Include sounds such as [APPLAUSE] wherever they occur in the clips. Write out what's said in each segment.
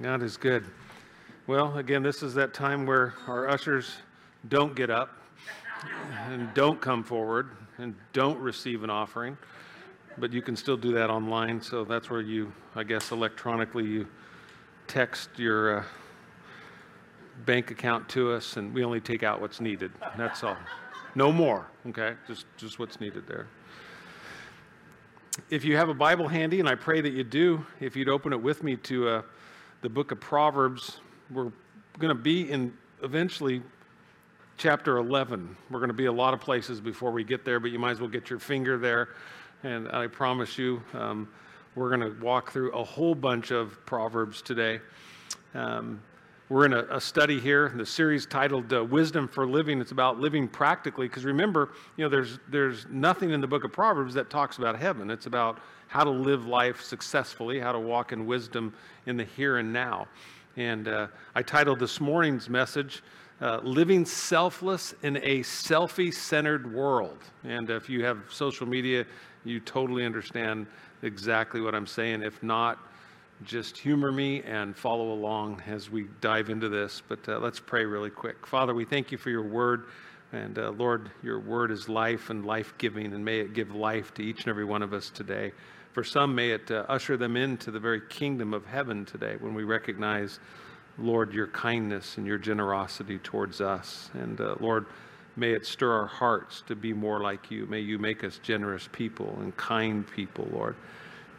God is good. Well, again, this is that time where our ushers don't get up and don't come forward and don't receive an offering, but you can still do that online. So that's where you, I guess, electronically you text your uh, bank account to us, and we only take out what's needed. That's all. No more. Okay, just just what's needed there. If you have a Bible handy, and I pray that you do, if you'd open it with me to. Uh, the book of Proverbs. We're going to be in eventually chapter 11. We're going to be a lot of places before we get there, but you might as well get your finger there. And I promise you, um, we're going to walk through a whole bunch of Proverbs today. Um, we're in a, a, study here, the series titled uh, "Wisdom for Living." It's about living practically, because remember, you know, there's there's nothing in the book of Proverbs that talks about heaven. It's about how to live life successfully, how to walk in wisdom in the here and now. And uh, I titled this morning's message, uh, Living Selfless in a Selfie Centered World. And if you have social media, you totally understand exactly what I'm saying. If not, just humor me and follow along as we dive into this. But uh, let's pray really quick. Father, we thank you for your word. And uh, Lord, your word is life and life giving, and may it give life to each and every one of us today. For some, may it uh, usher them into the very kingdom of heaven today when we recognize, Lord, your kindness and your generosity towards us. And uh, Lord, may it stir our hearts to be more like you. May you make us generous people and kind people, Lord.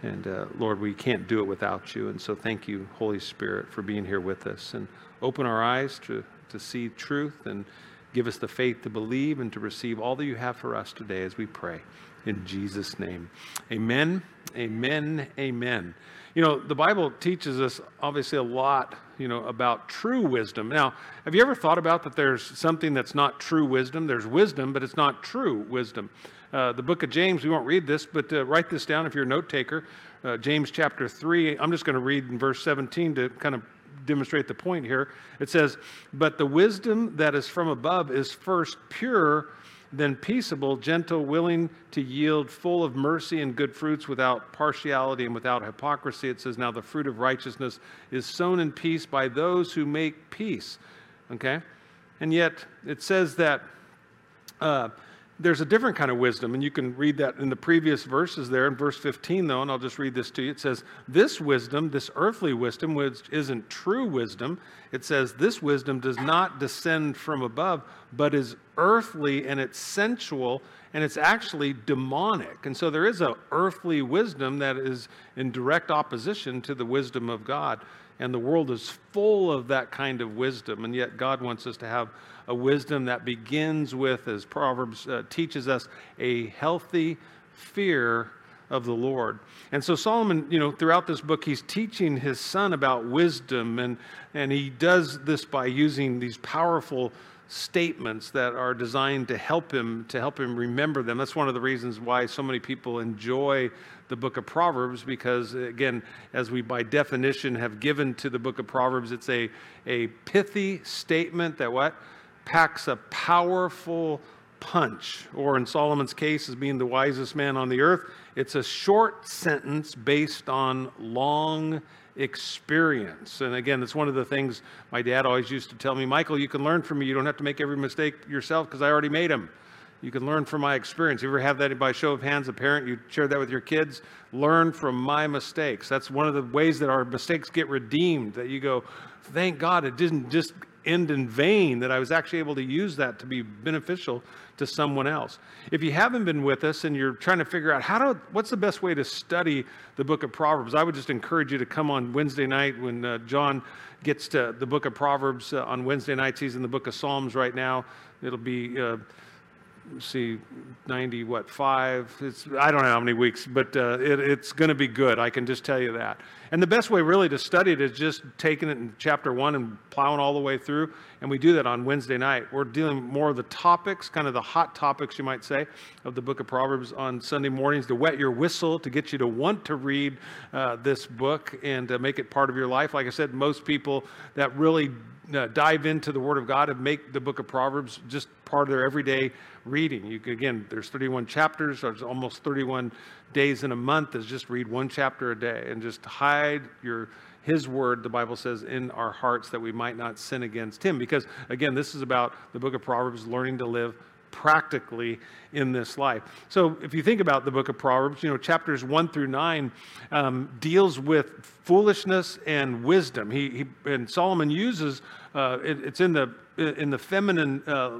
And uh, Lord, we can't do it without you. And so thank you, Holy Spirit, for being here with us. And open our eyes to, to see truth and give us the faith to believe and to receive all that you have for us today as we pray. In Jesus' name. Amen Amen. Amen. You know, the Bible teaches us obviously a lot, you know, about true wisdom. Now, have you ever thought about that there's something that's not true wisdom? There's wisdom, but it's not true wisdom. Uh, the book of James, we won't read this, but uh, write this down if you're a note taker. Uh, James chapter 3, I'm just going to read in verse 17 to kind of demonstrate the point here. It says, But the wisdom that is from above is first pure then peaceable, gentle, willing to yield, full of mercy and good fruits, without partiality and without hypocrisy. It says, Now the fruit of righteousness is sown in peace by those who make peace. Okay? And yet it says that. Uh, there's a different kind of wisdom, and you can read that in the previous verses there. In verse 15, though, and I'll just read this to you. It says, This wisdom, this earthly wisdom, which isn't true wisdom, it says, This wisdom does not descend from above, but is earthly and it's sensual and it's actually demonic. And so there is a earthly wisdom that is in direct opposition to the wisdom of God. And the world is full of that kind of wisdom. And yet God wants us to have a wisdom that begins with, as Proverbs uh, teaches us, a healthy fear of the Lord. And so Solomon, you know, throughout this book, he's teaching his son about wisdom, and, and he does this by using these powerful statements that are designed to help him to help him remember them. That's one of the reasons why so many people enjoy the book of Proverbs because again, as we by definition have given to the book of Proverbs, it's a a pithy statement that what packs a powerful punch, or in Solomon's case, as being the wisest man on the earth, it's a short sentence based on long experience. And again, it's one of the things my dad always used to tell me Michael, you can learn from me. You don't have to make every mistake yourself because I already made them. You can learn from my experience. You ever have that by show of hands, a parent, you share that with your kids? Learn from my mistakes. That's one of the ways that our mistakes get redeemed, that you go, thank God it didn't just end in vain, that I was actually able to use that to be beneficial to someone else. If you haven't been with us and you're trying to figure out how to, what's the best way to study the book of Proverbs, I would just encourage you to come on Wednesday night when uh, John gets to the book of Proverbs uh, on Wednesday nights. He's in the book of Psalms right now. It'll be. Uh, see 90 what five? It's i don't know how many weeks but uh, it, it's going to be good i can just tell you that. And the best way really to study it is just taking it in chapter one and plowing all the way through and we do that on wednesday night. We're dealing more of the topics kind of the hot topics you might say of the book of proverbs on sunday mornings to wet your whistle to get you to want to read uh, this book and uh, make it part of your life. Like i said most people that really uh, dive into the Word of God and make the book of Proverbs just part of their everyday reading. You again, there's 31 chapters, there's almost 31 days in a month. Is just read one chapter a day and just hide your his word, the Bible says, in our hearts that we might not sin against him. Because, again, this is about the book of Proverbs learning to live practically in this life. So if you think about the book of Proverbs, you know, chapters one through nine um, deals with foolishness and wisdom. He, he and Solomon uses uh, it, it's in the in the feminine uh,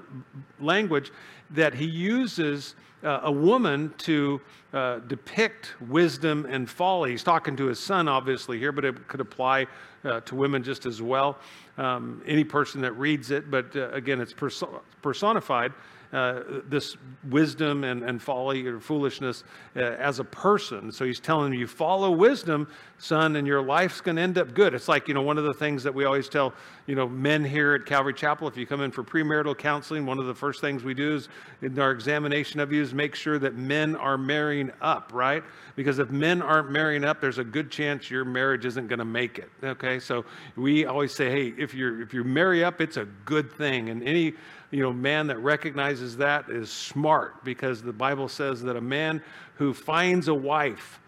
language that he uses uh, a woman to uh, depict wisdom and folly. He's talking to his son, obviously, here, but it could apply uh, to women just as well. Um, any person that reads it, but uh, again, it's perso- personified uh, this wisdom and, and folly or foolishness uh, as a person. So he's telling you, follow wisdom, son, and your life's going to end up good. It's like, you know, one of the things that we always tell, you know, men here at Calvary Chapel, if you come in for premarital counseling, one of the first things we do is in our examination of you is make sure that men are marrying up, right? Because if men aren't marrying up, there's a good chance your marriage isn't going to make it. Okay, so we always say, hey, if you're if you marry up, it's a good thing, and any you know, man that recognizes that is smart because the Bible says that a man who finds a wife,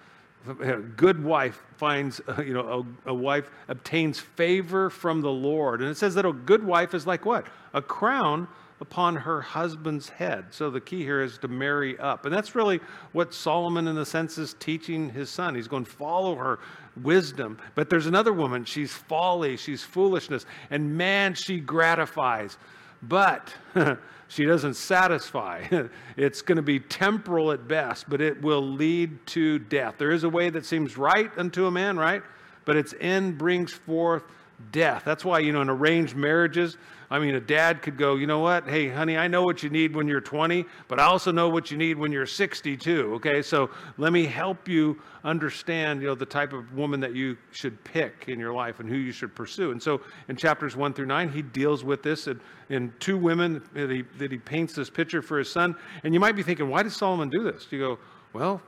a good wife finds, [LAUGHS] you know, a, a, wife obtains favor from the Lord. And it says that a good wife is like what? A crown upon her husband's head. So the key here is to marry up. And that's really what Solomon, in a sense, is teaching his son. He's going to follow her wisdom. But there's another woman. She's folly, she's foolishness. And man, she gratifies but [LAUGHS] she doesn't satisfy. [LAUGHS] it's going to be temporal at best, but it will lead to death. There is a way that seems right unto a man, right? But its end brings forth death. That's why, you know, in arranged marriages, I mean, a dad could go, you know what? Hey, honey, I know what you need when you're 20, but I also know what you need when you're 62. Okay, so let me help you understand, you know, the type of woman that you should pick in your life and who you should pursue. And so in chapters one through nine, he deals with this in, two women that he, that he paints this picture for his son. And you might be thinking, why did Solomon do this? You go, well,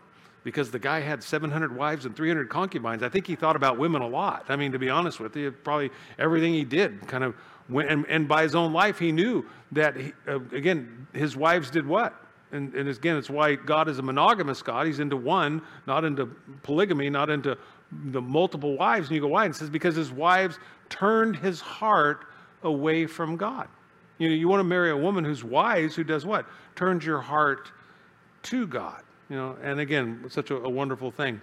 because the guy had 700 wives and 300 concubines. I think he thought about women a lot. I mean, to be honest with you, probably everything he did kind of when, and, and, by his own life, he knew that, he, uh, again, his wives did what? And, and again, it's why God is a monogamous God. He's into one, not into polygamy, not into the multiple wives. And you go, why? And it says, because his wives turned his heart away from God. You know, you want to marry a woman who's wise, who does what? Turns your heart to God. You know, and again, such a, a wonderful thing.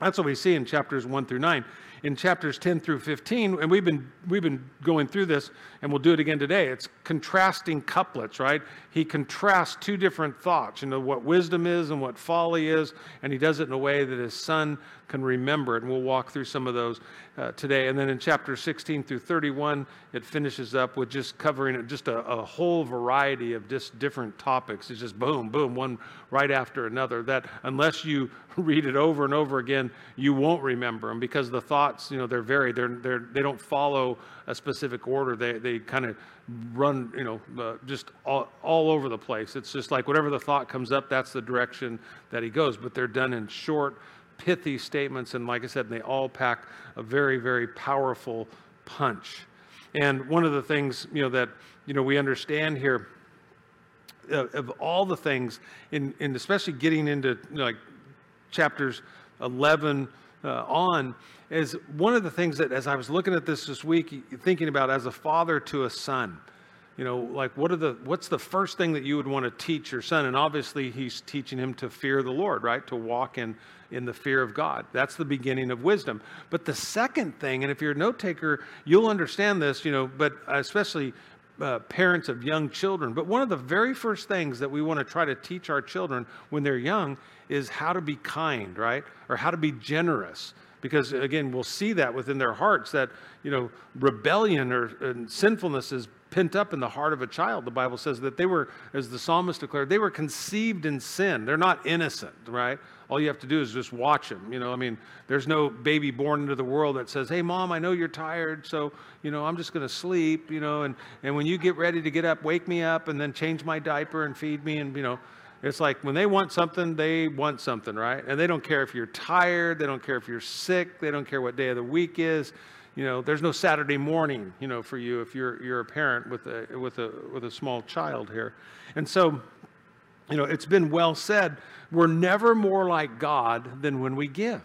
That's what we see in chapters 1 through 9 in chapters 10 through 15, and we've been, we've been going through this, and we'll do it again today. It's contrasting couplets, right? He contrasts two different thoughts, you know, what wisdom is and what folly is, and he does it in a way that his son can remember it. And we'll walk through some of those uh, today. And then in chapter 16 through 31, it finishes up with just covering just a, a whole variety of just different topics. It's just boom, boom, one right after another. That unless you [LAUGHS] read it over and over again, you won't remember them because the you know, they're very, they're, they're, they don't follow a specific order. They, they kind of run, you know, uh, just all, all over the place. It's just like whatever the thought comes up, that's the direction that he goes. But they're done in short, pithy statements. And like I said, they all pack a very, very powerful punch. And one of the things, you know, that, you know, we understand here uh, of all the things, in, in especially getting into you know, like chapters 11 uh, on, is one of the things that, as I was looking at this this week, thinking about as a father to a son, you know, like what are the what's the first thing that you would want to teach your son? And obviously, he's teaching him to fear the Lord, right? To walk in in the fear of God. That's the beginning of wisdom. But the second thing, and if you're a note taker, you'll understand this, you know, but especially uh, parents of young children. But one of the very first things that we want to try to teach our children when they're young is how to be kind, right? Or how to be generous. Because again, we'll see that within their hearts that, you know, rebellion or sinfulness is pent up in the heart of a child. The Bible says that they were, as the psalmist declared, they were conceived in sin. They're not innocent, right? All you have to do is just watch them. You know, I mean, there's no baby born into the world that says, "Hey, mom, I know you're tired, so you know, I'm just going to sleep." You know, and and when you get ready to get up, wake me up, and then change my diaper and feed me, and you know. It's like when they want something, they want something, right? And they don't care if you're tired, they don't care if you're sick, they don't care what day of the week is. You know, there's no Saturday morning, you know, for you if you're, you're a parent with a, with, a, with a small child here. And so, you know, it's been well said, we're never more like God than when we give.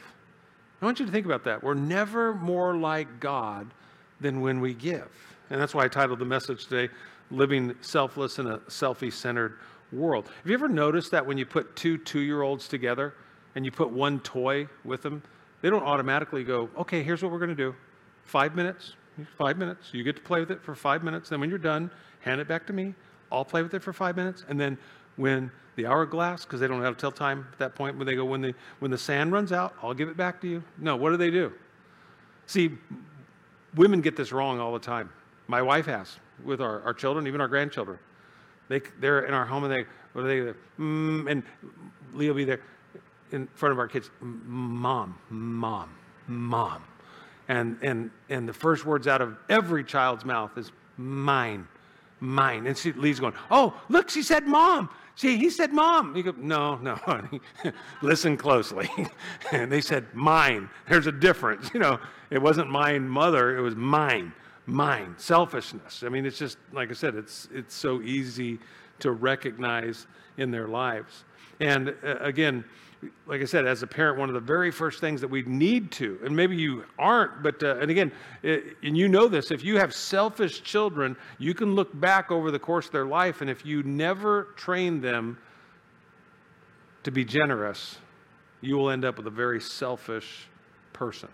I want you to think about that. We're never more like God than when we give. And that's why I titled the message today, Living Selfless in a Selfie Centered World. Have you ever noticed that when you put two two year olds together and you put one toy with them, they don't automatically go, okay, here's what we're going to do. Five minutes, five minutes. You get to play with it for five minutes. Then when you're done, hand it back to me. I'll play with it for five minutes. And then when the hourglass, because they don't have to tell time at that point, when they go, when the, when the sand runs out, I'll give it back to you. No, what do they do? See, women get this wrong all the time. My wife has with our, our children, even our grandchildren. They, they're in our home and they, what are they, mm, and will be there in front of our kids, mom, mom, mom. And, and, and the first words out of every child's mouth is mine, mine. And she, Lee's going, oh, look, she said mom. See, he said mom. You go, no, no, honey. [LAUGHS] Listen closely. [LAUGHS] and they said mine. There's a difference. You know, it wasn't mine mother, it was mine mine, selfishness. I mean, it's just, like I said, it's, it's so easy to recognize in their lives. And uh, again, like I said, as a parent, one of the very first things that we need to, and maybe you aren't, but, uh, and again, it, and you know this, if you have selfish children, you can look back over the course of their life, and if you never train them to be generous, you will end up with a very selfish person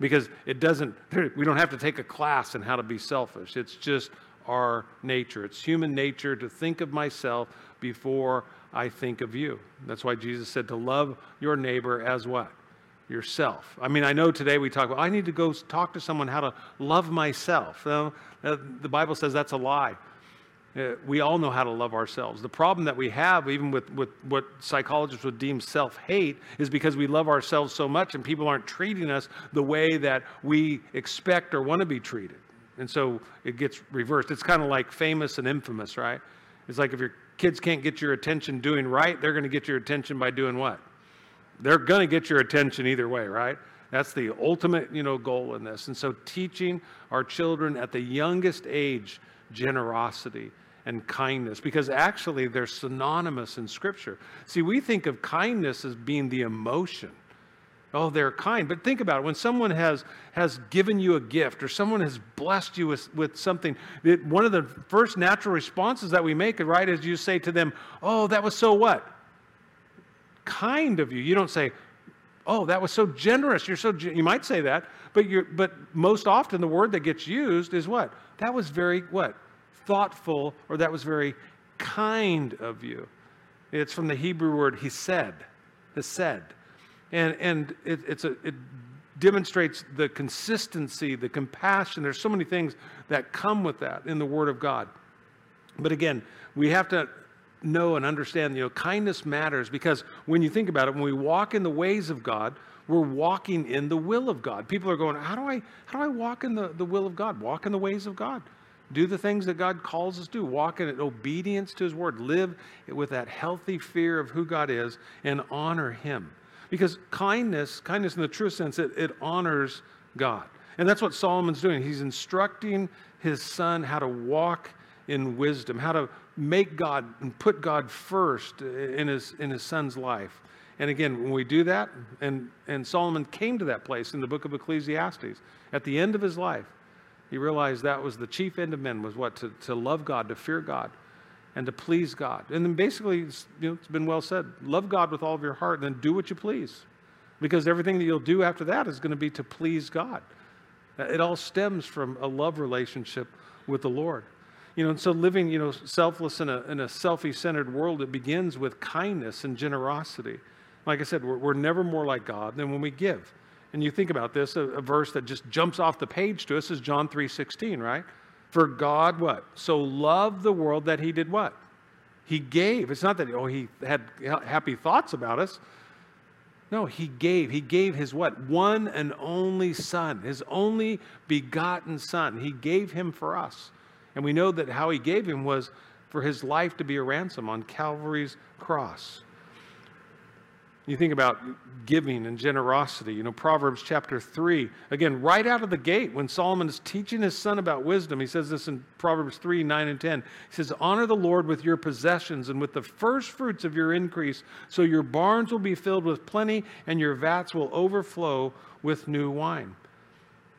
because it doesn't, [LAUGHS] we don't have to take a class in how to be selfish. It's just our nature. It's human nature to think of myself before I think of you. That's why Jesus said to love your neighbor as what? Yourself. I mean, I know today we talk about, I need to go talk to someone how to love myself. The Bible says that's a lie. Uh, we all know how to love ourselves. The problem that we have, even with, with what psychologists would deem self hate, is because we love ourselves so much and people aren't treating us the way that we expect or want to be treated. And so it gets reversed. It's kind of like famous and infamous, right? It's like if your kids can't get your attention doing right, they're going to get your attention by doing what? They're going to get your attention either way, right? That's the ultimate, you know, goal in this. And so teaching our children at the youngest age generosity and kindness because actually they're synonymous in Scripture. See, we think of kindness as being the emotion. Oh, they're kind. But think about it. When someone has, has given you a gift or someone has blessed you with, with something, it, one of the first natural responses that we make, right, is you say to them, Oh, that was so what? Kind of you. You don't say, Oh, that was so generous. You're so, you might say that, but, you're, but most often the word that gets used is what? That was very, what? thoughtful or that was very kind of you. It's from the Hebrew word hesed, said. And, and it, it's a, it demonstrates the consistency, the compassion. There's so many things that come with that in the Word of God. But again, we have to know and understand, you know, kindness matters because when you think about it, when we walk in the ways of God, we're walking in the will of God. People are going, how do I, how do I walk in the, the will of God? Walk in the ways of God. Do the things that God calls us to. Walk in obedience to His word. Live with that healthy fear of who God is and honor Him. Because kindness, kindness in the true sense, it, it honors God. And that's what Solomon's doing. He's instructing his son how to walk in wisdom, how to make God and put God first in his, in his son's life. And again, when we do that, and, and Solomon came to that place in the book of Ecclesiastes, at the end of his life, he realized that was the chief end of men was what? To, to love God, to fear God, and to please God. And then basically, it's, you know, it's been well said love God with all of your heart, and then do what you please. Because everything that you'll do after that is going to be to please God. It all stems from a love relationship with the Lord. You know, and so living, you know, selfless in a, in a selfie centered world, it begins with kindness and generosity. Like I said, we're, we're never more like God than when we give. And you think about this, a, a verse that just jumps off the page to us is John 3:16, right? For God what? So loved the world that he did what? He gave. It's not that oh he had happy thoughts about us. No, he gave. He gave his what? One and only son, his only begotten son. He gave him for us. And we know that how he gave him was for his life to be a ransom on Calvary's cross. You think about giving and generosity. You know, Proverbs chapter 3, again, right out of the gate, when Solomon is teaching his son about wisdom, he says this in Proverbs 3 9 and 10. He says, Honor the Lord with your possessions and with the first fruits of your increase, so your barns will be filled with plenty and your vats will overflow with new wine.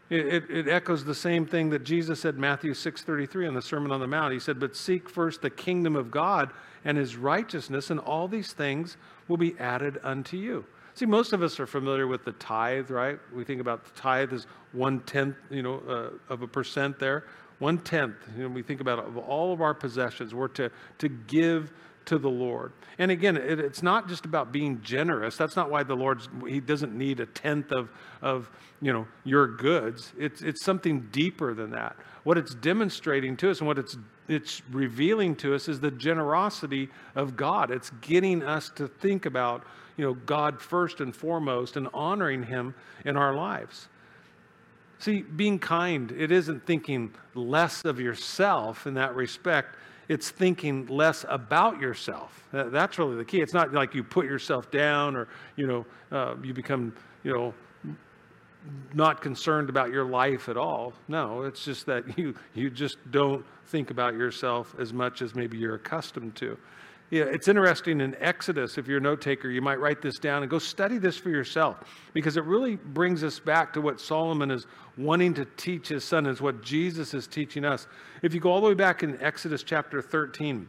It, it, it, echoes the same thing that Jesus said Matthew 6:33 in the Sermon on the Mount. He said, "But seek first the kingdom of God and his righteousness, and all these things will be added unto you." See, most of us are familiar with the tithe, right? We think about the tithe as one tenth, you know, uh, of a percent there. One tenth. You know, we think about of all of our possessions, we're to to give to the Lord. And again, it, it's not just about being generous. That's not why the Lord's He doesn't need a tenth of of you know your goods. It's it's something deeper than that. What it's demonstrating to us and what it's it's revealing to us is the generosity of God. It's getting us to think about you know, God first and foremost and honoring Him in our lives. See, being kind, it isn't thinking less of yourself in that respect. It's thinking less about yourself. That's really the key. It's not like you put yourself down or, you know, uh, you become, you know, not concerned about your life at all. No, it's just that you, you just don't think about yourself as much as maybe you're accustomed to. Yeah, it's interesting in Exodus, if you're a note taker, you might write this down and go study this for yourself because it really brings us back to what Solomon is wanting to teach his son, is what Jesus is teaching us. If you go all the way back in Exodus chapter 13,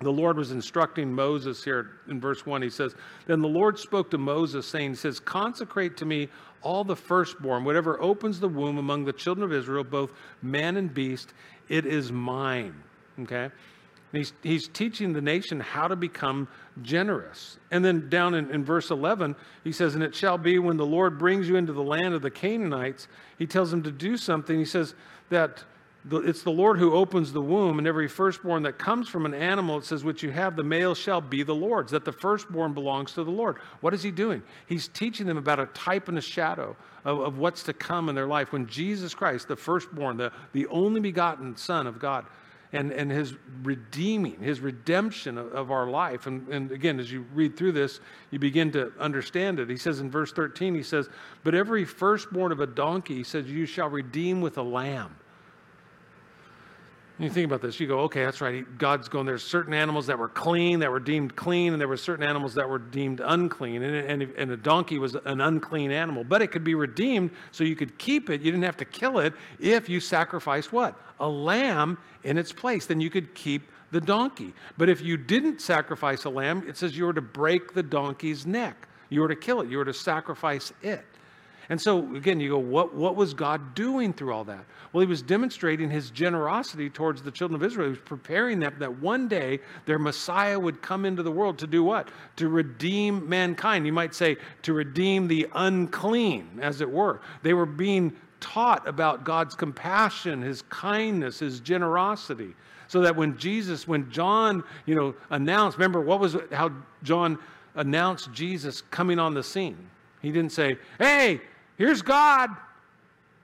the Lord was instructing Moses here in verse 1. He says, Then the Lord spoke to Moses, saying, He says, Consecrate to me all the firstborn, whatever opens the womb among the children of Israel, both man and beast, it is mine. Okay? he's, he's teaching the nation how to become generous. And then down in, in verse 11, he says, And it shall be when the Lord brings you into the land of the Canaanites, he tells them to do something. He says that it's the Lord who opens the womb, and every firstborn that comes from an animal, it says, which you have, the male shall be the Lord's, that the firstborn belongs to the Lord. What is he doing? He's teaching them about a type and a shadow of, of what's to come in their life. When Jesus Christ, the firstborn, the, the only begotten Son of God, and, and his redeeming, his redemption of, of our life. And, and again, as you read through this, you begin to understand it. He says in verse 13, he says, But every firstborn of a donkey, he says, You shall redeem with a lamb you think about this, you go, okay, that's right. God's going, there's certain animals that were clean, that were deemed clean, and there were certain animals that were deemed unclean. And, and, and a donkey was an unclean animal, but it could be redeemed so you could keep it. You didn't have to kill it if you sacrificed what? A lamb in its place. Then you could keep the donkey. But if you didn't sacrifice a lamb, it says you were to break the donkey's neck. You were to kill it, you were to sacrifice it. And so, again, you go, what, what was God doing through all that? Well, he was demonstrating his generosity towards the children of Israel. He was preparing them that one day their Messiah would come into the world to do what? To redeem mankind. You might say, to redeem the unclean, as it were. They were being taught about God's compassion, his kindness, his generosity. So that when Jesus, when John, you know, announced, remember what was how John announced Jesus coming on the scene? He didn't say, hey, Here's God.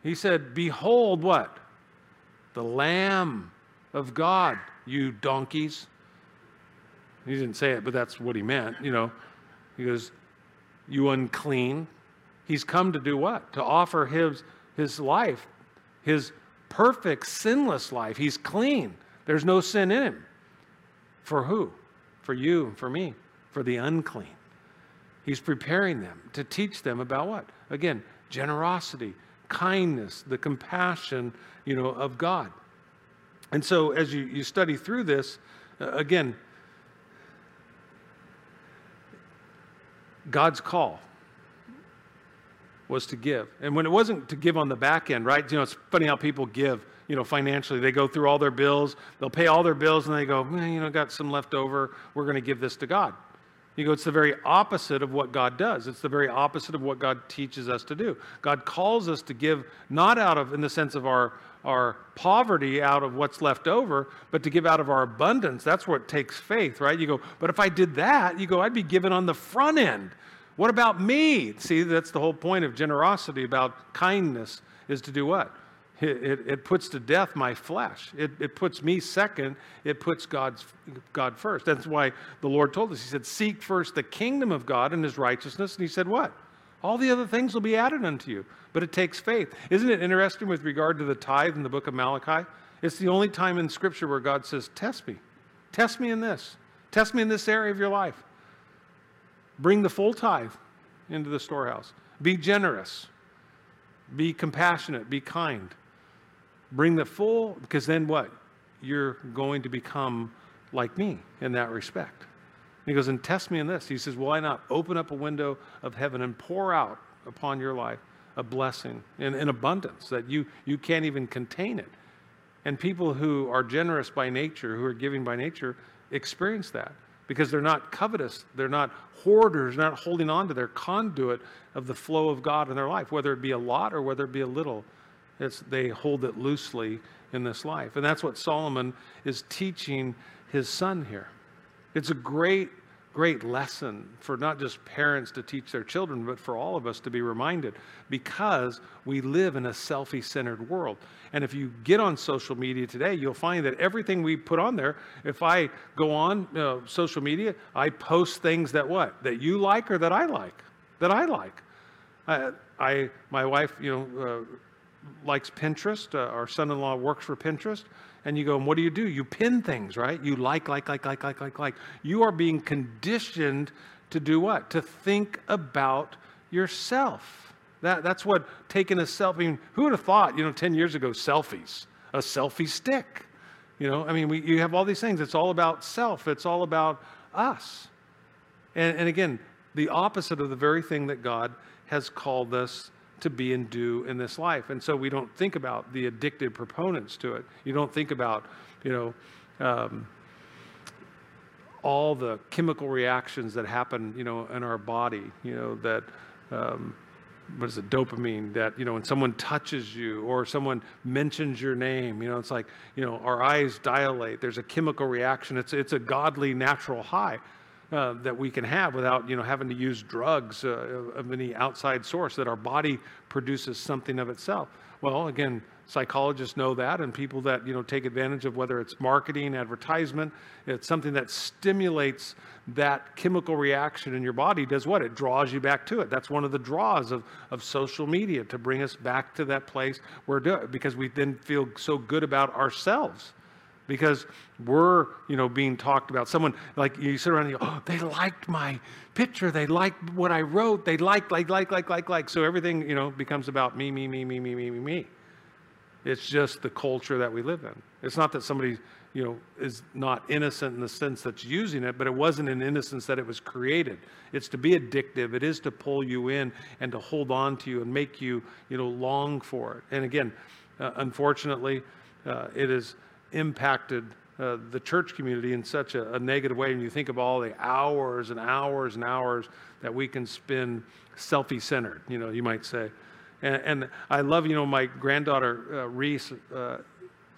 He said, Behold what? The Lamb of God, you donkeys. He didn't say it, but that's what he meant, you know. He goes, You unclean. He's come to do what? To offer his, his life, his perfect, sinless life. He's clean. There's no sin in him. For who? For you, for me, for the unclean. He's preparing them to teach them about what? Again, generosity, kindness, the compassion, you know, of God. And so as you, you study through this, uh, again, God's call was to give. And when it wasn't to give on the back end, right? You know, it's funny how people give, you know, financially. They go through all their bills, they'll pay all their bills, and they go, you know, got some left over. We're going to give this to God. You go, it's the very opposite of what God does. It's the very opposite of what God teaches us to do. God calls us to give not out of, in the sense of our, our poverty, out of what's left over, but to give out of our abundance. That's what takes faith, right? You go, but if I did that, you go, I'd be given on the front end. What about me? See, that's the whole point of generosity, about kindness, is to do what? It, it, puts to death my flesh. It, it puts me second. It puts God's, God first. That's why the Lord told us. He said, Seek first the kingdom of God and his righteousness. And he said, What? All the other things will be added unto you. But it takes faith. Isn't it interesting with regard to the tithe in the book of Malachi? It's the only time in Scripture where God says, Test me. Test me in this. Test me in this area of your life. Bring the full tithe into the storehouse. Be generous. Be compassionate. Be kind. Bring the full, because then what? You're going to become like me in that respect. he goes, and test me in this. He says, why not open up a window of heaven and pour out upon your life a blessing in, in abundance that you, you can't even contain it. And people who are generous by nature, who are giving by nature, experience that because they're not covetous, they're not hoarders, they're not holding on to their conduit of the flow of God in their life, whether it be a lot or whether it be a little. It's, they hold it loosely in this life. And that's what Solomon is teaching his son here. It's a great, great lesson for not just parents to teach their children, but for all of us to be reminded because we live in a selfie centered world. And if you get on social media today, you'll find that everything we put on there, if I go on uh, social media, I post things that what? That you like or that I like? That I like. I, I my wife, you know, uh, likes Pinterest. Uh, our son in law works for Pinterest. And you go, and what do you do? You pin things, right? You like, like, like, like, like, like, like. You are being conditioned to do what? To think about yourself. That, that's what taking a selfie, I mean, who would have thought, you know, 10 years ago, selfies, a selfie stick? You know, I mean, we, you have all these things. It's all about self, it's all about us. And, and again, the opposite of the very thing that God has called us to be and do in this life. And so we don't think about the addicted proponents to it. You don't think about, you know, um, all the chemical reactions that happen, you know, in our body, you know, that, um, what is it, dopamine, that, you know, when someone touches you or someone mentions your name, you know, it's like, you know, our eyes dilate. There's a chemical reaction. It's, it's a godly, natural high uh, that we can have without you know having to use drugs uh, of any outside source that our body produces something of itself. Well again psychologists know that and people that you know take advantage of whether it's marketing advertisement it's something that stimulates that chemical reaction in your body does what? It draws you back to it. That's one of the draws of, of social media to bring us back to that place where because we then feel so good about ourselves because we're, you know, being talked about. Someone, like, you sit around and you go, oh, they liked my picture. They liked what I wrote. They liked, like, like, like, like, like. So everything, you know, becomes about me, me, me, me, me, me, me, me. It's just the culture that we live in. It's not that somebody, you know, is not innocent in the sense that's using it, but it wasn't in innocence that it was created. It's to be addictive. It is to pull you in and to hold on to you and make you, you know, long for it. And again, uh, unfortunately, uh, it is impacted uh, the church community in such a, a, negative way. And you think of all the hours and hours and hours that we can spend selfie centered, you know, you might say. And, and, I love, you know, my granddaughter, uh, Reese, uh,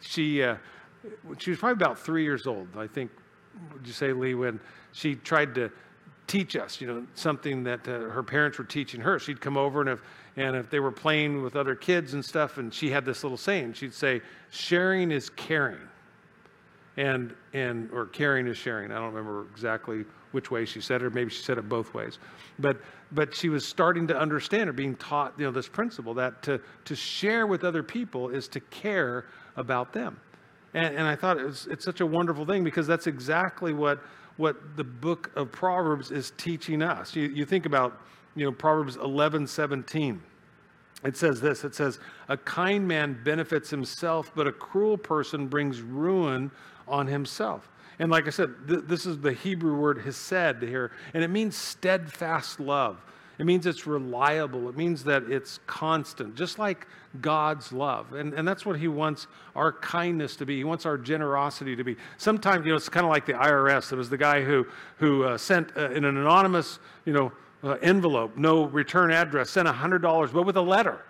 she, uh, she was probably about three years old, I think, would you say, Lee, when she tried to teach us, you know, something that uh, her parents were teaching her. She'd come over and if, and if they were playing with other kids and stuff, and she had this little saying, she'd say, sharing is caring. And, and, or caring is sharing. I don't remember exactly which way she said it, or maybe she said it both ways. But, but she was starting to understand or being taught, you know, this principle that to, to share with other people is to care about them. And, and I thought it was, it's such a wonderful thing because that's exactly what what the book of Proverbs is teaching us. You, you think about, you know, Proverbs 11, 17. It says this it says, A kind man benefits himself, but a cruel person brings ruin on himself. And like I said, th- this is the Hebrew word hesed here, and it means steadfast love. It means it's reliable. It means that it's constant, just like God's love. And, and that's what He wants our kindness to be. He wants our generosity to be. Sometimes, you know, it's kind of like the IRS. It was the guy who, who uh, sent uh, in an anonymous, you know, uh, envelope, no return address, sent $100, but with a letter.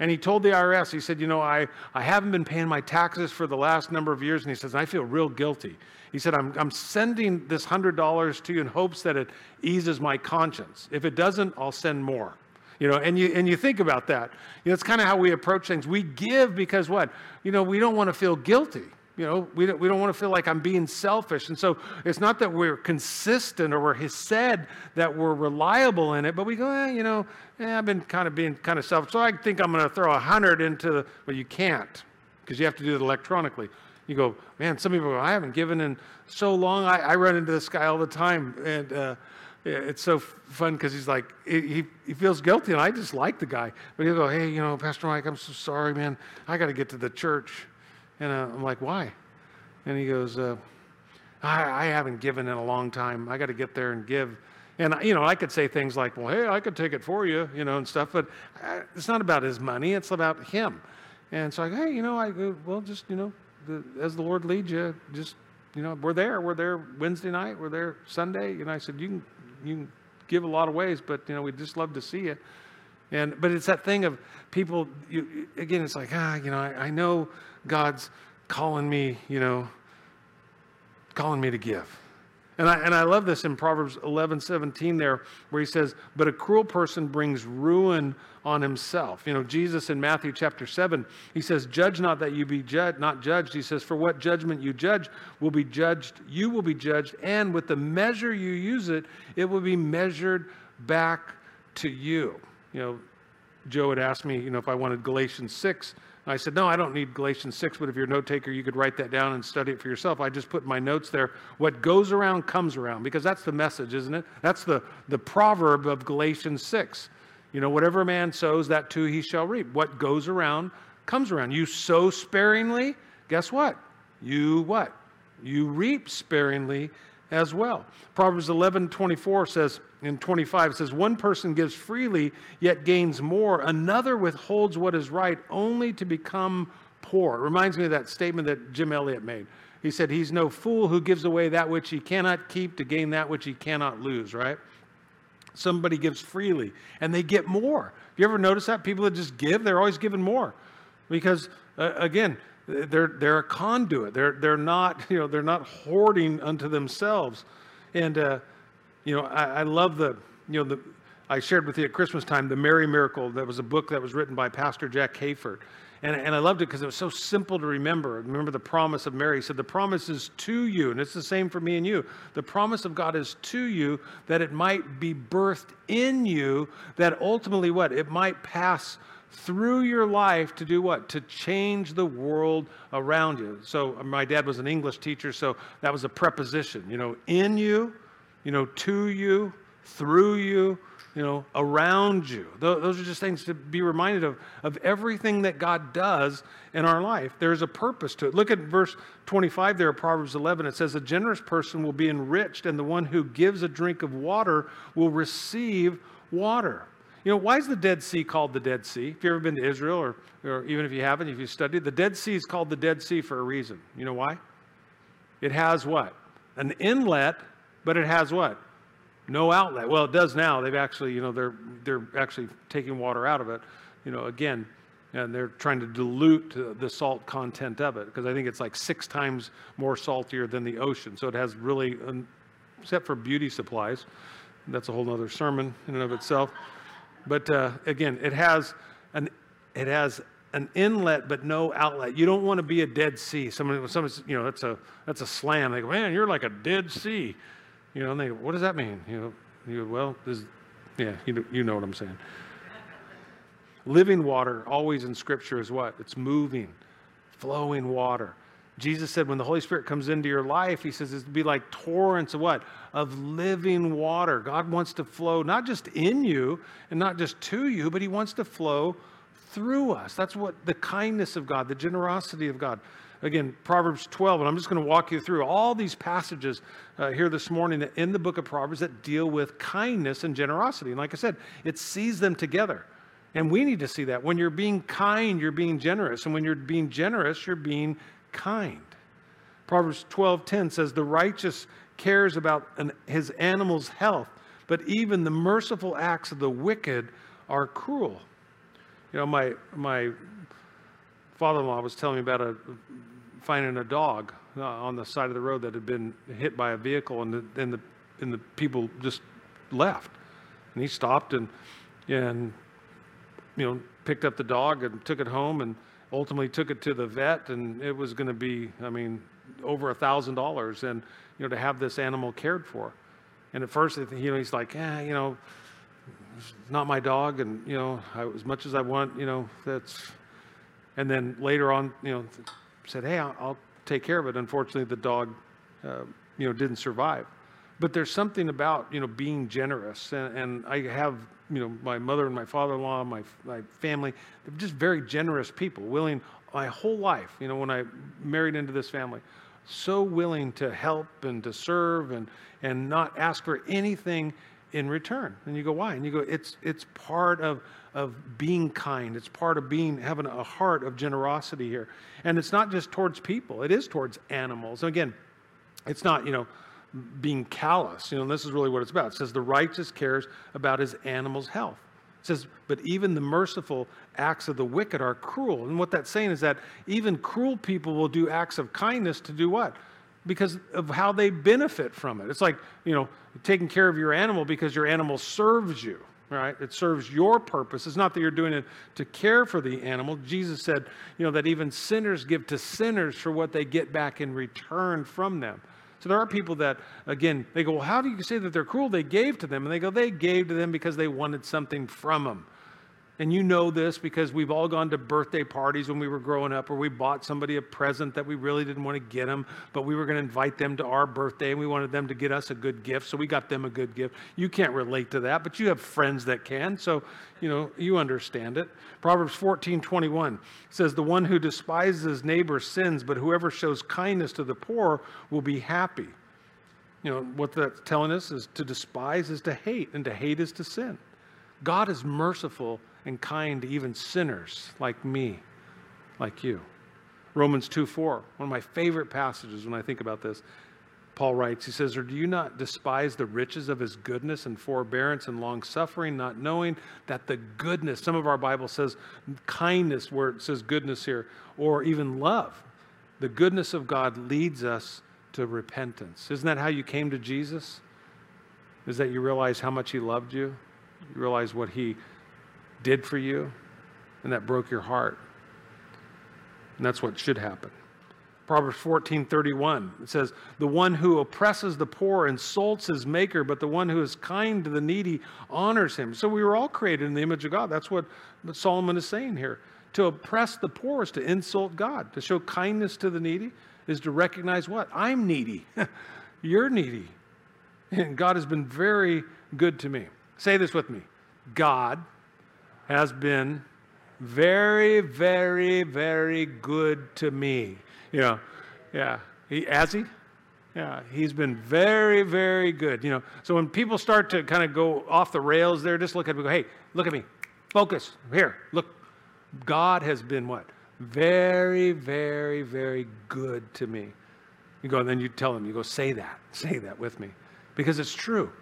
And he told the IRS, he said, You know, I, I haven't been paying my taxes for the last number of years. And he says, I feel real guilty. He said, I'm, I'm sending this $100 to you in hopes that it eases my conscience. If it doesn't, I'll send more. You know, and you and you think about that. You know, it's kind of how we approach things. We give because what? You know, we don't want to feel guilty. You know, we don't, we don't want to feel like I'm being selfish. And so it's not that we're consistent or we're said that we're reliable in it, but we go, eh, you know, eh, I've been kind of being kind of selfish. So I think I'm going to throw a hundred into the, well, you can't because you have to do it electronically. You go, man, some people go, I haven't given in so long. I, I run into this guy all the time. And, uh, it's so fun because he's like he, he feels guilty and i just like the guy but he'll go hey you know pastor mike i'm so sorry man i got to get to the church and uh, I'm like, why? And he goes, uh, I, I haven't given in a long time. I got to get there and give. And, you know, I could say things like, well, hey, I could take it for you, you know, and stuff, but uh, it's not about his money, it's about him. And so I go, hey, you know, I go, well, just, you know, the, as the Lord leads you, just, you know, we're there. We're there Wednesday night. We're there Sunday. And I said, you can, you can give a lot of ways, but, you know, we'd just love to see you. And, but it's that thing of people, you, again, it's like, ah, you know, I, I know God's calling me, you know, calling me to give. And I, and I love this in Proverbs 11, 17 there, where he says, But a cruel person brings ruin on himself. You know, Jesus in Matthew chapter 7, he says, Judge not that you be judged, not judged. He says, For what judgment you judge will be judged, you will be judged, and with the measure you use it, it will be measured back to you. You know, Joe had asked me, you know, if I wanted Galatians 6 I said, No, I don't need Galatians 6, but if you're a note taker, you could write that down and study it for yourself. I just put my notes there what goes around comes around, because that's the message, isn't it? That's the, the proverb of Galatians 6. You know, whatever man sows, that too he shall reap. What goes around comes around. You sow sparingly, guess what? You what? You reap sparingly as well. Proverbs 11 24 says, in 25, it says, One person gives freely, yet gains more. Another withholds what is right only to become poor. It reminds me of that statement that Jim Elliot made. He said, He's no fool who gives away that which he cannot keep to gain that which he cannot lose, right? Somebody gives freely and they get more. You ever noticed that? People that just give, they're always giving more. Because, uh, again, they're, they're a conduit. They're, they're, not, you know, they're not hoarding unto themselves. And, uh, you know, I, I, love the, you know, the, I shared with you at Christmas time the Mary Miracle. That was a book that was written by Pastor Jack Hayford. And, and I loved it because it was so simple to remember. Remember the promise of Mary. He said, The promise is to you, and it's the same for me and you. The promise of God is to you that it might be birthed in you, that ultimately what? It might pass through your life to do what? To change the world around you. So uh, my dad was an English teacher, so that was a preposition. You know, in you, you know, to you, through you, you know, around you. Those are just things to be reminded of, of everything that God does in our life. There's a purpose to it. Look at verse 25 there Proverbs 11. It says, A generous person will be enriched, and the one who gives a drink of water will receive water. You know, why is the Dead Sea called the Dead Sea? If you've ever been to Israel, or, or even if you haven't, if you studied, the Dead Sea is called the Dead Sea for a reason. You know why? It has what? An inlet, but it has what? No outlet. Well, it does now. They've actually, you know, they're, they're actually taking water out of it, you know, again, and they're trying to dilute the salt content of it because I think it's like six times more saltier than the ocean. So it has really, um, except for beauty supplies, that's a whole other sermon in and of itself. But uh, again, it has an it has an inlet but no outlet. You don't want to be a dead sea. Somebody, somebody, you know, that's a that's a slam. They go, man, you're like a dead sea. You know, and they go, what does that mean? You know, you go, well, this, yeah, you you know what I'm saying. Living water, always in Scripture, is what? It's moving, flowing water. Jesus said when the Holy Spirit comes into your life, he says it's to be like torrents of what? Of living water. God wants to flow not just in you and not just to you, but he wants to flow through us. That's what the kindness of God, the generosity of God. Again, Proverbs 12, and I'm just going to walk you through all these passages uh, here this morning in the book of Proverbs that deal with kindness and generosity. And like I said, it sees them together. And we need to see that. When you're being kind, you're being generous. And when you're being generous, you're being kind. Proverbs 12:10 says the righteous cares about an, his animal's health, but even the merciful acts of the wicked are cruel. You know, my my father-in-law was telling me about a finding a dog uh, on the side of the road that had been hit by a vehicle, and the, and the and the people just left, and he stopped and and you know, picked up the dog and took it home and ultimately took it to the vet and it was going to be, I mean, over a thousand dollars and, you know, to have this animal cared for. And at first, you know, he's like, yeah, you know, it's not my dog. And, you know, I, as much as I want, you know, that's, and then later on, you know, said, hey, I'll, I'll take care of it. Unfortunately, the dog, uh, you know, didn't survive. But there's something about, you know, being generous. And, and I have, you know, my mother and my father-in-law, my, my family, they're just very generous people, willing my whole life, you know, when I married into this family, so willing to help and to serve and, and not ask for anything in return. And you go, why? And you go, it's, it's part of, of being kind. It's part of being, having a heart of generosity here. And it's not just towards people, it is towards animals. And again, it's not, you know, being callous. You know, this is really what it's about. It says the righteous cares about his animal's health. It says, but even the merciful acts of the wicked are cruel. And what that's saying is that even cruel people will do acts of kindness to do what? Because of how they benefit from it. It's like, you know, taking care of your animal because your animal serves you, right? It serves your purpose. It's not that you're doing it to care for the animal. Jesus said, you know, that even sinners give to sinners for what they get back in return from them. So there are people that, again, they go, well, how do you say that they're cruel? They gave to them. And they go, they gave to them because they wanted something from them. And you know this because we've all gone to birthday parties when we were growing up, where we bought somebody a present that we really didn't want to get them, but we were going to invite them to our birthday and we wanted them to get us a good gift, so we got them a good gift. You can't relate to that, but you have friends that can, so you know you understand it. Proverbs 14, 21 says, The one who despises his neighbor sins, but whoever shows kindness to the poor will be happy. You know, what that's telling us is to despise is to hate, and to hate is to sin. God is merciful and kind to even sinners like me, like you. Romans 2 4, one of my favorite passages when I think about this. Paul writes, he says, Or do you not despise the riches of his goodness and forbearance and long suffering, not knowing that the goodness, some of our Bible says kindness, where it says goodness here, or even love, the goodness of God leads us to repentance. Isn't that how you came to Jesus? Is that you realize how much he loved you? You realize what he did for you, and that broke your heart. And that's what should happen. Proverbs 14 31, it says, The one who oppresses the poor insults his maker, but the one who is kind to the needy honors him. So we were all created in the image of God. That's what Solomon is saying here. To oppress the poor is to insult God. To show kindness to the needy is to recognize what? I'm needy. [LAUGHS] You're needy. And God has been very good to me. Say this with me God has been very, very, very good to me. You know, yeah. He, has he? Yeah, he's been very, very good. You know, so when people start to kind of go off the rails there, just look at me go, hey, look at me. Focus. Here, look. God has been what? Very, very, very good to me. You go, and then you tell them, you go, say that. Say that with me. Because it's true.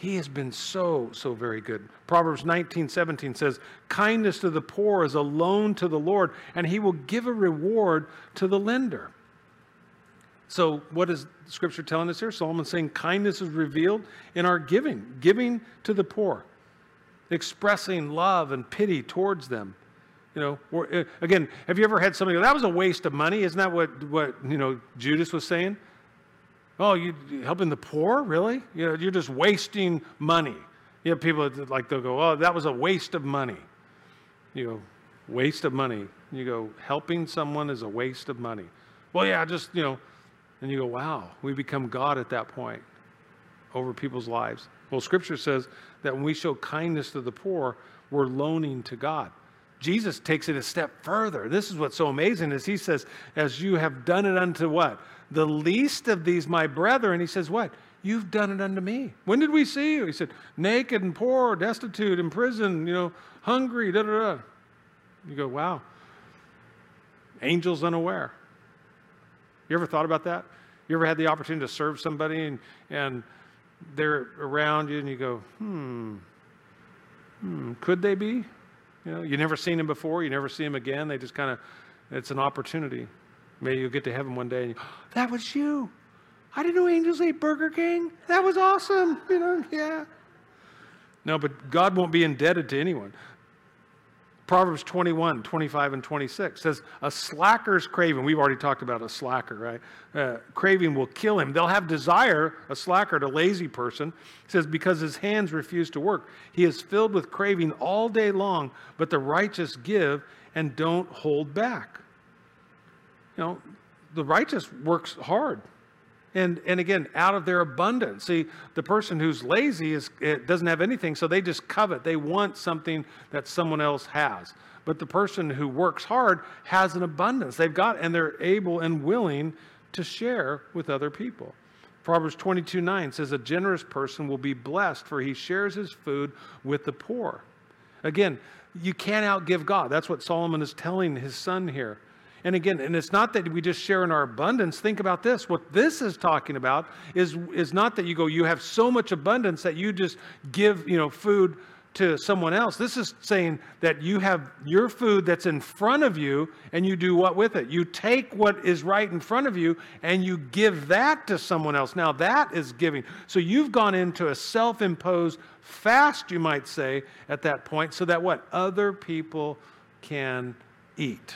He has been so, so very good. Proverbs 19, 17 says, Kindness to the poor is a loan to the Lord, and he will give a reward to the lender. So, what is Scripture telling us here? Solomon saying kindness is revealed in our giving, giving to the poor, expressing love and pity towards them. You know, uh, again, have you ever had somebody go, that was a waste of money? Isn't that what, what you know, Judas was saying? Oh, you helping the poor? Really? You know, you're just wasting money. You have people that, like they'll go, oh, that was a waste of money. You go, waste of money. You go, helping someone is a waste of money. Well, yeah, just, you know, and you go, wow, we become God at that point over people's lives. Well, Scripture says that when we show kindness to the poor, we're loaning to God. Jesus takes it a step further. This is what's so amazing is he says, as you have done it unto what? The least of these, my brethren, he says, What? You've done it unto me. When did we see you? He said, Naked and poor, destitute, in prison, you know, hungry, da da da. You go, Wow. Angels unaware. You ever thought about that? You ever had the opportunity to serve somebody and, and they're around you and you go, hmm, hmm, could they be? You know, you never seen them before, you never see them again. They just kind of, it's an opportunity. Maybe you'll get to heaven one day and you, [GASPS] that was you. I didn't know angels ate Burger King. That was awesome. [LAUGHS] You know, yeah. No, but God won't be indebted to anyone. Proverbs 21, 25, and 26 says, A slacker's craving, we've already talked about a slacker, right? Uh, craving will kill him. They'll have desire, a slacker, a lazy person, says, because his hands refuse to work. He is filled with craving all day long, but the righteous give and don't hold back. You know, the righteous works hard. And, and again, out of their abundance. See, the person who's lazy is, eh, doesn't have anything, so they just covet. They want something that someone else has. But the person who works hard has an abundance. They've got, and they're able and willing to share with other people. Proverbs 22 9 says, A generous person will be blessed, for he shares his food with the poor. Again, you can't outgive God. That's what Solomon is telling his son here. And again, and it's not that we just share in our abundance. Think about this. What this is talking about is, is not that you go, you have so much abundance that you just give, you know, food to someone else. This is saying that you have your food that's in front of you and you do what with it? You take what is right in front of you and you give that to someone else. Now that is giving. So you've gone into a self imposed fast, you might say, at that point, so that what? Other people can eat.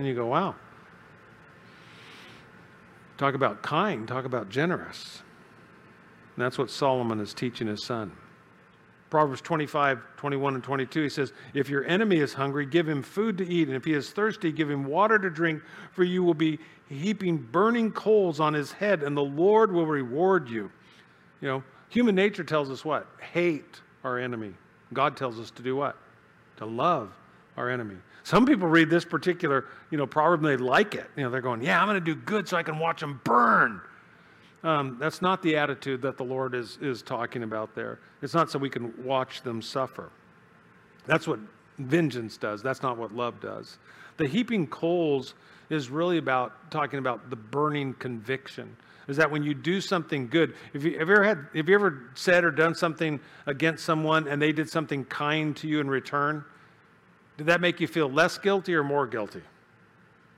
And you go, wow. Talk about kind, talk about generous. And that's what Solomon is teaching his son. Proverbs 25, 21, and 22, he says, If your enemy is hungry, give him food to eat, and if he is thirsty, give him water to drink, for you will be heaping burning coals on his head, and the Lord will reward you. You know, human nature tells us what? Hate our enemy. God tells us to do what? To love our enemy. Some people read this particular, you know, proverb and they like it. You know, they're going, "Yeah, I'm going to do good so I can watch them burn." Um, that's not the attitude that the Lord is is talking about there. It's not so we can watch them suffer. That's what vengeance does. That's not what love does. The heaping coals is really about talking about the burning conviction. Is that when you do something good? If you, have ever had, have you ever said or done something against someone and they did something kind to you in return? Did that make you feel less guilty or more guilty?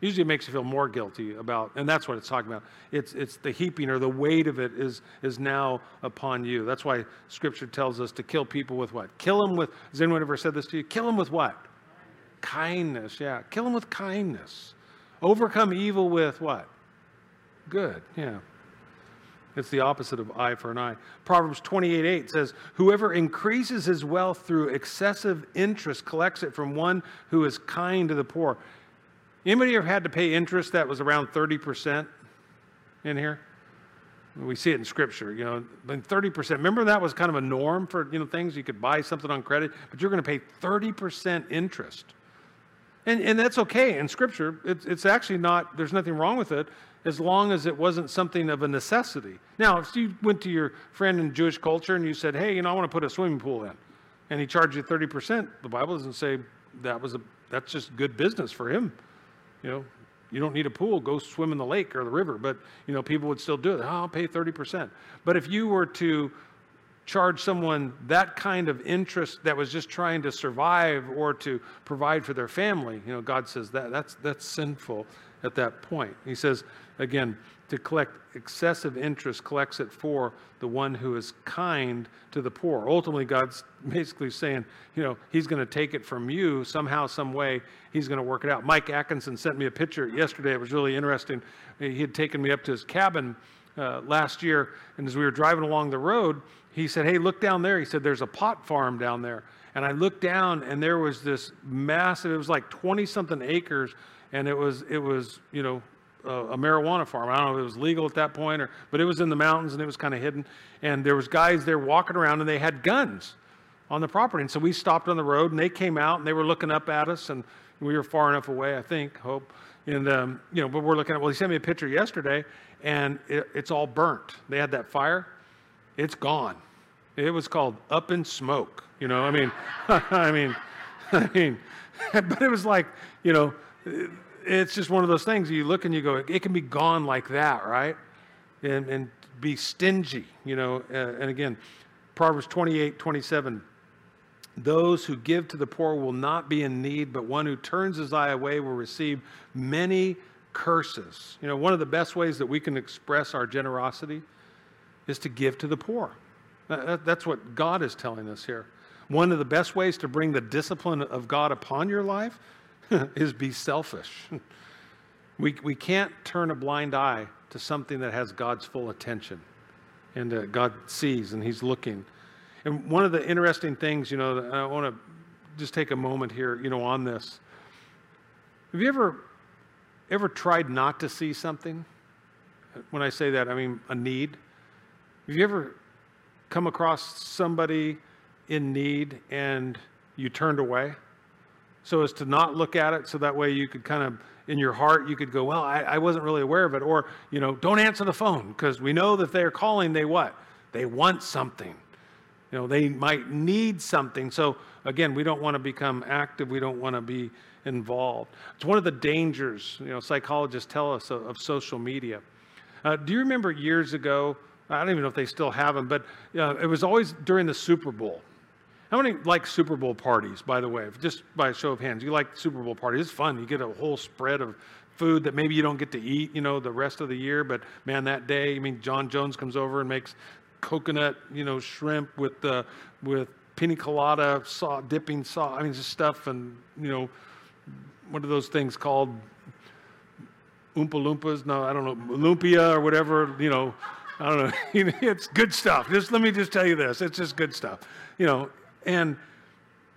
Usually it makes you feel more guilty about, and that's what it's talking about. It's, it's the heaping or the weight of it is, is now upon you. That's why Scripture tells us to kill people with what? Kill them with, has anyone ever said this to you? Kill them with what? Kindness, yeah. Kill them with kindness. Overcome evil with what? Good, yeah. It's the opposite of eye for an eye. Proverbs 28 8 says, Whoever increases his wealth through excessive interest collects it from one who is kind to the poor. Anybody ever had to pay interest that was around 30% in here? We see it in scripture, you know, 30%. Remember that was kind of a norm for, you know, things you could buy something on credit, but you're going to pay 30% interest. And, and that's okay in scripture. It's, it's actually not, there's nothing wrong with it as long as it wasn't something of a necessity. Now, if you went to your friend in Jewish culture and you said, hey, you know, I want to put a swimming pool in, and he charged you 30%, the Bible doesn't say that was a, that's just good business for him. You know, you don't need a pool, go swim in the lake or the river. But, you know, people would still do it. Oh, I'll pay 30%. But if you were to charge someone that kind of interest that was just trying to survive or to provide for their family, you know, God says that that's, that's sinful at that point. He says, again, to collect excessive interest collects it for the one who is kind to the poor. Ultimately, God's basically saying, you know, He's going to take it from you somehow, some way. He's going to work it out. Mike Atkinson sent me a picture yesterday. It was really interesting. He had taken me up to his cabin uh, last year, and as we were driving along the road, he said, Hey, look down there. He said, There's a pot farm down there. And I looked down, and there was this massive, it was like 20 something acres and it was it was you know a, a marijuana farm. I don't know if it was legal at that point or, but it was in the mountains and it was kind of hidden. And there was guys there walking around and they had guns on the property. And so we stopped on the road and they came out and they were looking up at us and we were far enough away, I think, hope. And um, you know, but we're looking at. Well, he sent me a picture yesterday, and it, it's all burnt. They had that fire. It's gone. It was called Up in Smoke. You know, I mean, [LAUGHS] I mean, [LAUGHS] I mean, [LAUGHS] but it was like, you know, it's just one of those things you look and you go, it can be gone like that, right? And, and be stingy, you know. And again, Proverbs 28 27. Those who give to the poor will not be in need, but one who turns his eye away will receive many curses. You know, one of the best ways that we can express our generosity is to give to the poor. That's what God is telling us here. one of the best ways to bring the discipline of God upon your life [LAUGHS] is be selfish. we, we can't turn a blind eye to something that has God's full attention and uh, God sees and He's looking. And one of the interesting things, you know, I want to just take a moment here, you know, on this. Have you ever ever tried not to see something? When I say that, I mean a need. Have you ever come across somebody in need and you turned away? So as to not look at it, so that way you could kind of, in your heart, you could go, well, I, I wasn't really aware of it. Or, you know, don't answer the phone because we know that they're calling, they what? They want something. You know, they might need something. So again, we don't want to become active. We don't want to be involved. It's one of the dangers, you know, psychologists tell us of, of social media. Uh, do you remember years ago? I don't even know if they still have them, but uh, it was always during the Super Bowl. How many like Super Bowl parties, by the way? Just by a show of hands, you like Super Bowl parties? It's fun. You get a whole spread of food that maybe you don't get to eat, you know, the rest of the year. But man, that day, I mean, John Jones comes over and makes coconut, you know, shrimp with uh, with pina colada saw, dipping sauce. I mean, just stuff and you know, what are those things called? Oompa Loompas? No, I don't know. Lumpia or whatever, you know. I don't know. [LAUGHS] it's good stuff. Just let me just tell you this. It's just good stuff. You know, and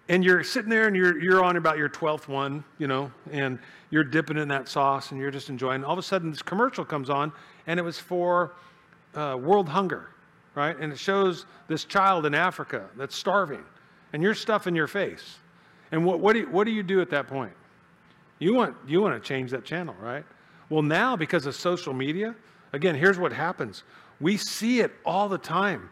and you're sitting there and you're you're on about your 12th one, you know, and you're dipping in that sauce and you're just enjoying. All of a sudden this commercial comes on and it was for uh, world hunger, right? And it shows this child in Africa that's starving and you're stuffing your face. And what, what, do you, what do you do at that point? You want, you want to change that channel, right? Well, now, because of social media, again, here's what happens we see it all the time.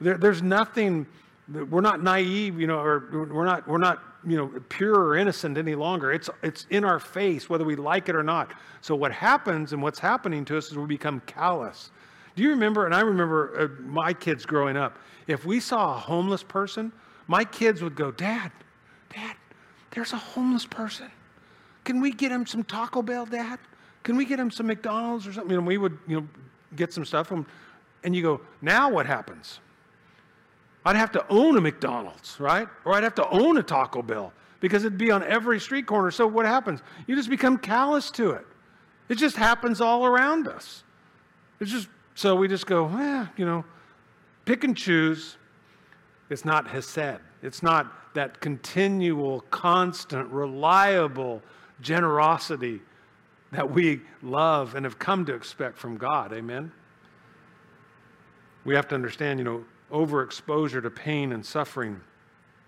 There, there's nothing, we're not naive, you know, or we're not, we're not, you know, pure or innocent any longer. It's, it's in our face, whether we like it or not. So, what happens and what's happening to us is we become callous. Do you remember, and I remember uh, my kids growing up, if we saw a homeless person, my kids would go, Dad, Dad, there's a homeless person. Can we get him some Taco Bell, Dad? Can we get him some McDonald's or something? And we would, you know, get some stuff from, and you go, now what happens? I'd have to own a McDonald's, right? Or I'd have to own a Taco Bell because it'd be on every street corner. So what happens? You just become callous to it. It just happens all around us. It's just so we just go, eh, you know, pick and choose. It's not hesed. It's not that continual, constant, reliable generosity that we love and have come to expect from God. Amen? We have to understand, you know, overexposure to pain and suffering,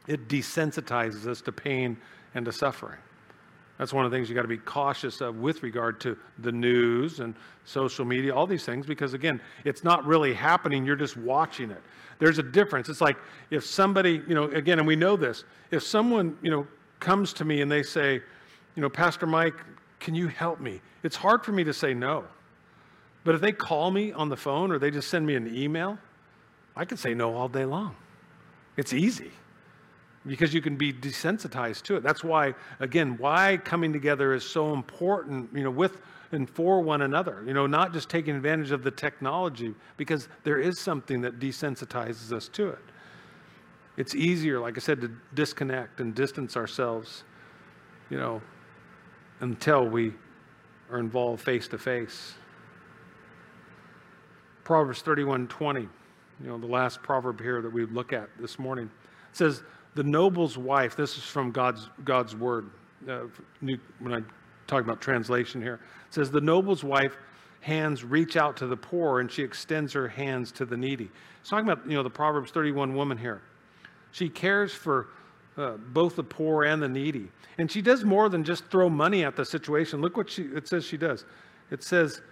it desensitizes us to pain and to suffering. That's one of the things you got to be cautious of with regard to the news and social media, all these things, because again, it's not really happening, you're just watching it. There's a difference. It's like if somebody, you know, again, and we know this, if someone, you know, comes to me and they say, you know, Pastor Mike, can you help me? It's hard for me to say no. But if they call me on the phone or they just send me an email, I could say no all day long. It's easy because you can be desensitized to it. That's why, again, why coming together is so important, you know, with and for one another, you know, not just taking advantage of the technology, because there is something that desensitizes us to it. It's easier, like I said, to disconnect and distance ourselves, you know, until we are involved face to face. Proverbs 31:20, you know, the last proverb here that we look at this morning, says, "The noble's wife." This is from God's God's word. Uh, when I talk about translation here, it says, "The noble's wife." hands reach out to the poor and she extends her hands to the needy. It's talking about, you know, the Proverbs 31 woman here. She cares for uh, both the poor and the needy. And she does more than just throw money at the situation. Look what she, it says she does. It says,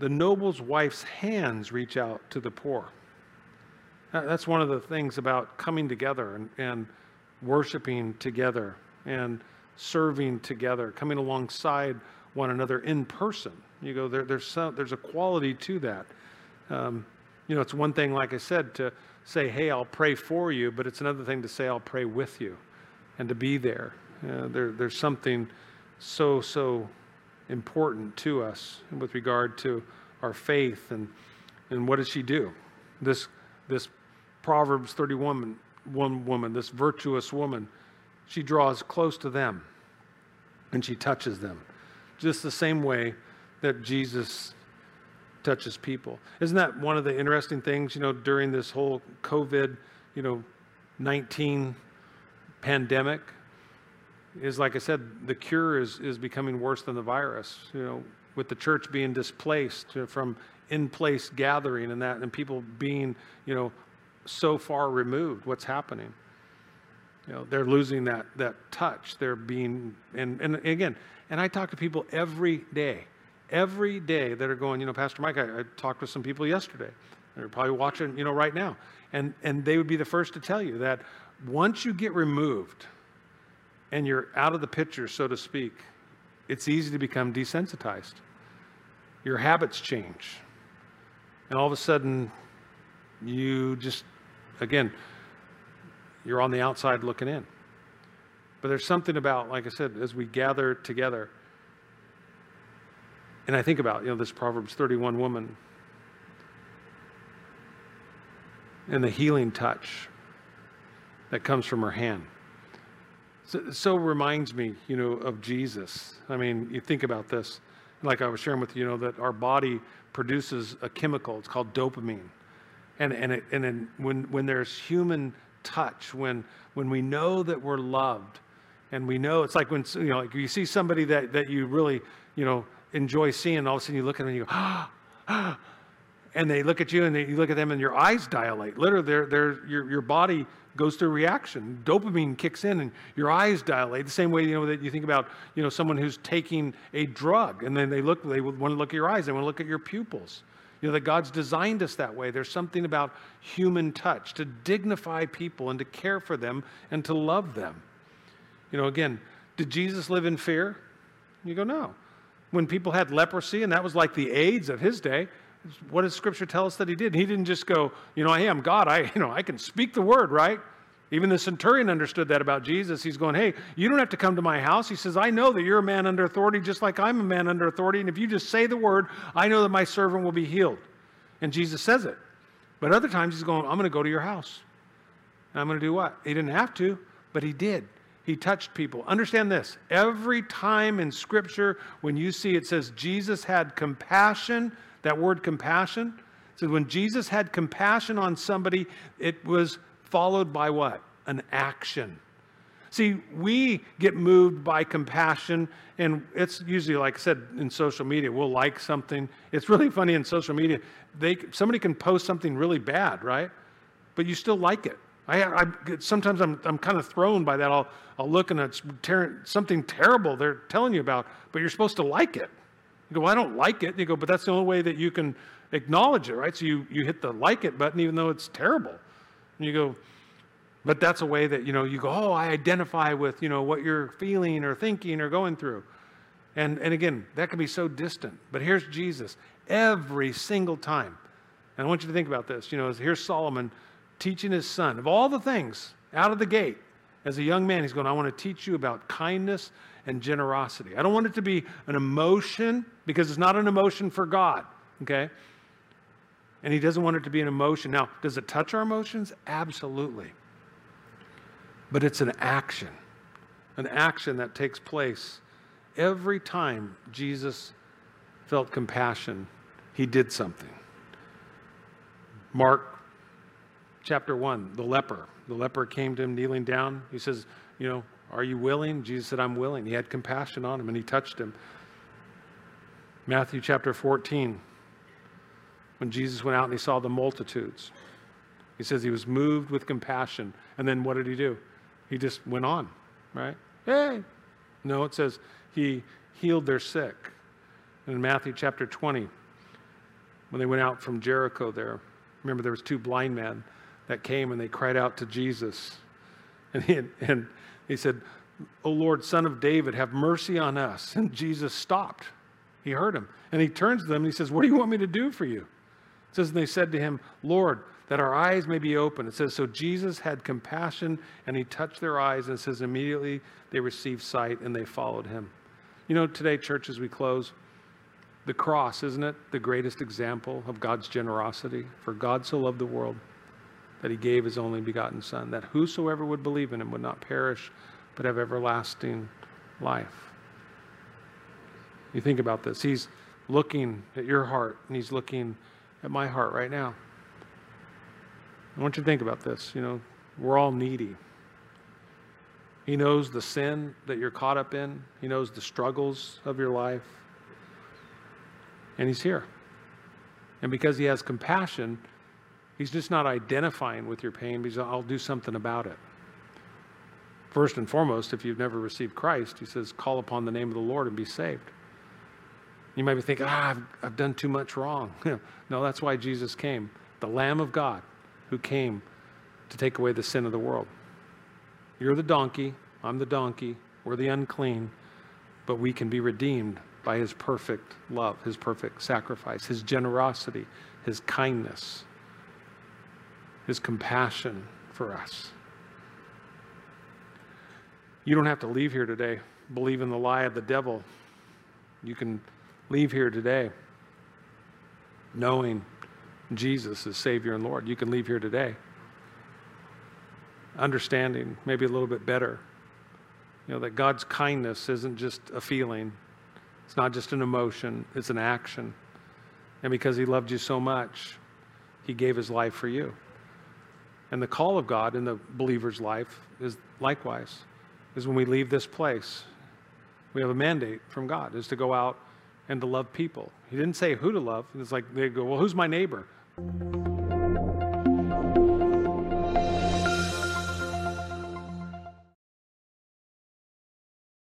the noble's wife's hands reach out to the poor. That's one of the things about coming together and, and worshiping together and serving together, coming alongside one another in person. You go, there, there's, some, there's a quality to that. Um, you know, it's one thing, like I said, to say, hey, I'll pray for you, but it's another thing to say, I'll pray with you and to be there. Uh, there there's something so, so important to us with regard to our faith and, and what does she do? This, this Proverbs 31 one woman, this virtuous woman, she draws close to them and she touches them. Just the same way that Jesus touches people. Isn't that one of the interesting things, you know, during this whole COVID, you know, 19 pandemic? Is like I said, the cure is, is becoming worse than the virus, you know, with the church being displaced from in place gathering and that, and people being, you know, so far removed. What's happening? You know, they're losing that, that touch. They're being, and, and again, and I talk to people every day, every day that are going, you know, Pastor Mike, I, I talked with some people yesterday. They're probably watching, you know, right now. And, and they would be the first to tell you that once you get removed and you're out of the picture, so to speak, it's easy to become desensitized. Your habits change. And all of a sudden, you just, again, you're on the outside looking in. But there's something about, like I said, as we gather together, and I think about, you know, this Proverbs 31 woman and the healing touch that comes from her hand. So, so reminds me, you know, of Jesus. I mean, you think about this, like I was sharing with you, you know, that our body produces a chemical. It's called dopamine. And, and, it, and then when, when there's human touch, when, when we know that we're loved, and we know it's like when you know, like you see somebody that, that you really, you know, enjoy seeing, all of a sudden you look at them and you go, ah, [GASPS] ah, and they look at you and they, you look at them and your eyes dilate. Literally, they're, they're, your, your body goes through reaction. Dopamine kicks in and your eyes dilate. The same way, you know, that you think about, you know, someone who's taking a drug and then they look, they want to look at your eyes, they want to look at your pupils. You know, that God's designed us that way. There's something about human touch to dignify people and to care for them and to love them. You know, again, did Jesus live in fear? You go, no. When people had leprosy, and that was like the AIDS of his day, what does Scripture tell us that he did? He didn't just go, you know, hey, I'm God. I, [LAUGHS] you know, I can speak the word, right? Even the centurion understood that about Jesus. He's going, hey, you don't have to come to my house. He says, I know that you're a man under authority, just like I'm a man under authority. And if you just say the word, I know that my servant will be healed. And Jesus says it. But other times he's going, I'm going to go to your house. And I'm going to do what? He didn't have to, but he did. He touched people. Understand this every time in Scripture, when you see it says Jesus had compassion, that word compassion, says when Jesus had compassion on somebody, it was followed by what? An action. See, we get moved by compassion, and it's usually, like I said, in social media, we'll like something. It's really funny in social media. They, somebody can post something really bad, right? But you still like it. I, I sometimes I'm, I'm kind of thrown by that. I'll, I'll look and it's ter- something terrible they're telling you about, but you're supposed to like it. You go, well, I don't like it. You go, but that's the only way that you can acknowledge it, right? So you, you hit the like it button even though it's terrible. And you go, but that's a way that, you know, you go, oh, I identify with, you know, what you're feeling or thinking or going through. And, and again, that can be so distant. But here's Jesus every single time. And I want you to think about this. You know, here's Solomon teaching his son, of all the things, out of the gate, as a young man, he's going, I want to teach you about kindness and generosity. I don't want it to be an emotion because it's not an emotion for God, okay? And he doesn't want it to be an emotion. Now, does it touch our emotions? Absolutely but it's an action, an action that takes place every time Jesus felt compassion, he did something. Mark chapter 1, the leper. The leper came to him kneeling down. He says, You know, are you willing? Jesus said, I'm willing. He had compassion on him and he touched him. Matthew chapter 14, when Jesus went out and he saw the multitudes, he says he was moved with compassion. And then what did he do? He just went on, right? Hey. No, it says he healed their sick. And In Matthew chapter 20, when they went out from Jericho there, remember there was two blind men that came and they cried out to Jesus. And he, and he said, O Lord, son of David, have mercy on us. And Jesus stopped. He heard him. And he turns to them and he says, What do you want me to do for you? It says, And they said to him, Lord, that our eyes may be open. It says, So Jesus had compassion and he touched their eyes, and it says, Immediately they received sight and they followed him. You know, today, church, as we close, the cross, isn't it the greatest example of God's generosity? For God so loved the world that he gave his only begotten Son, that whosoever would believe in him would not perish, but have everlasting life. You think about this. He's looking at your heart, and he's looking at my heart right now. I want you to think about this. You know, we're all needy. He knows the sin that you're caught up in, He knows the struggles of your life, and He's here. And because He has compassion, He's just not identifying with your pain because I'll do something about it. First and foremost, if you've never received Christ, He says, call upon the name of the Lord and be saved. You might be thinking, ah, I've, I've done too much wrong. [LAUGHS] no, that's why Jesus came, the Lamb of God who came to take away the sin of the world. You're the donkey, I'm the donkey, we're the unclean, but we can be redeemed by his perfect love, his perfect sacrifice, his generosity, his kindness, his compassion for us. You don't have to leave here today believing the lie of the devil. You can leave here today knowing Jesus is Savior and Lord. You can leave here today understanding maybe a little bit better. You know, that God's kindness isn't just a feeling, it's not just an emotion, it's an action. And because He loved you so much, He gave His life for you. And the call of God in the believer's life is likewise, is when we leave this place, we have a mandate from God, is to go out and to love people. He didn't say who to love. It's like they go, well, who's my neighbor?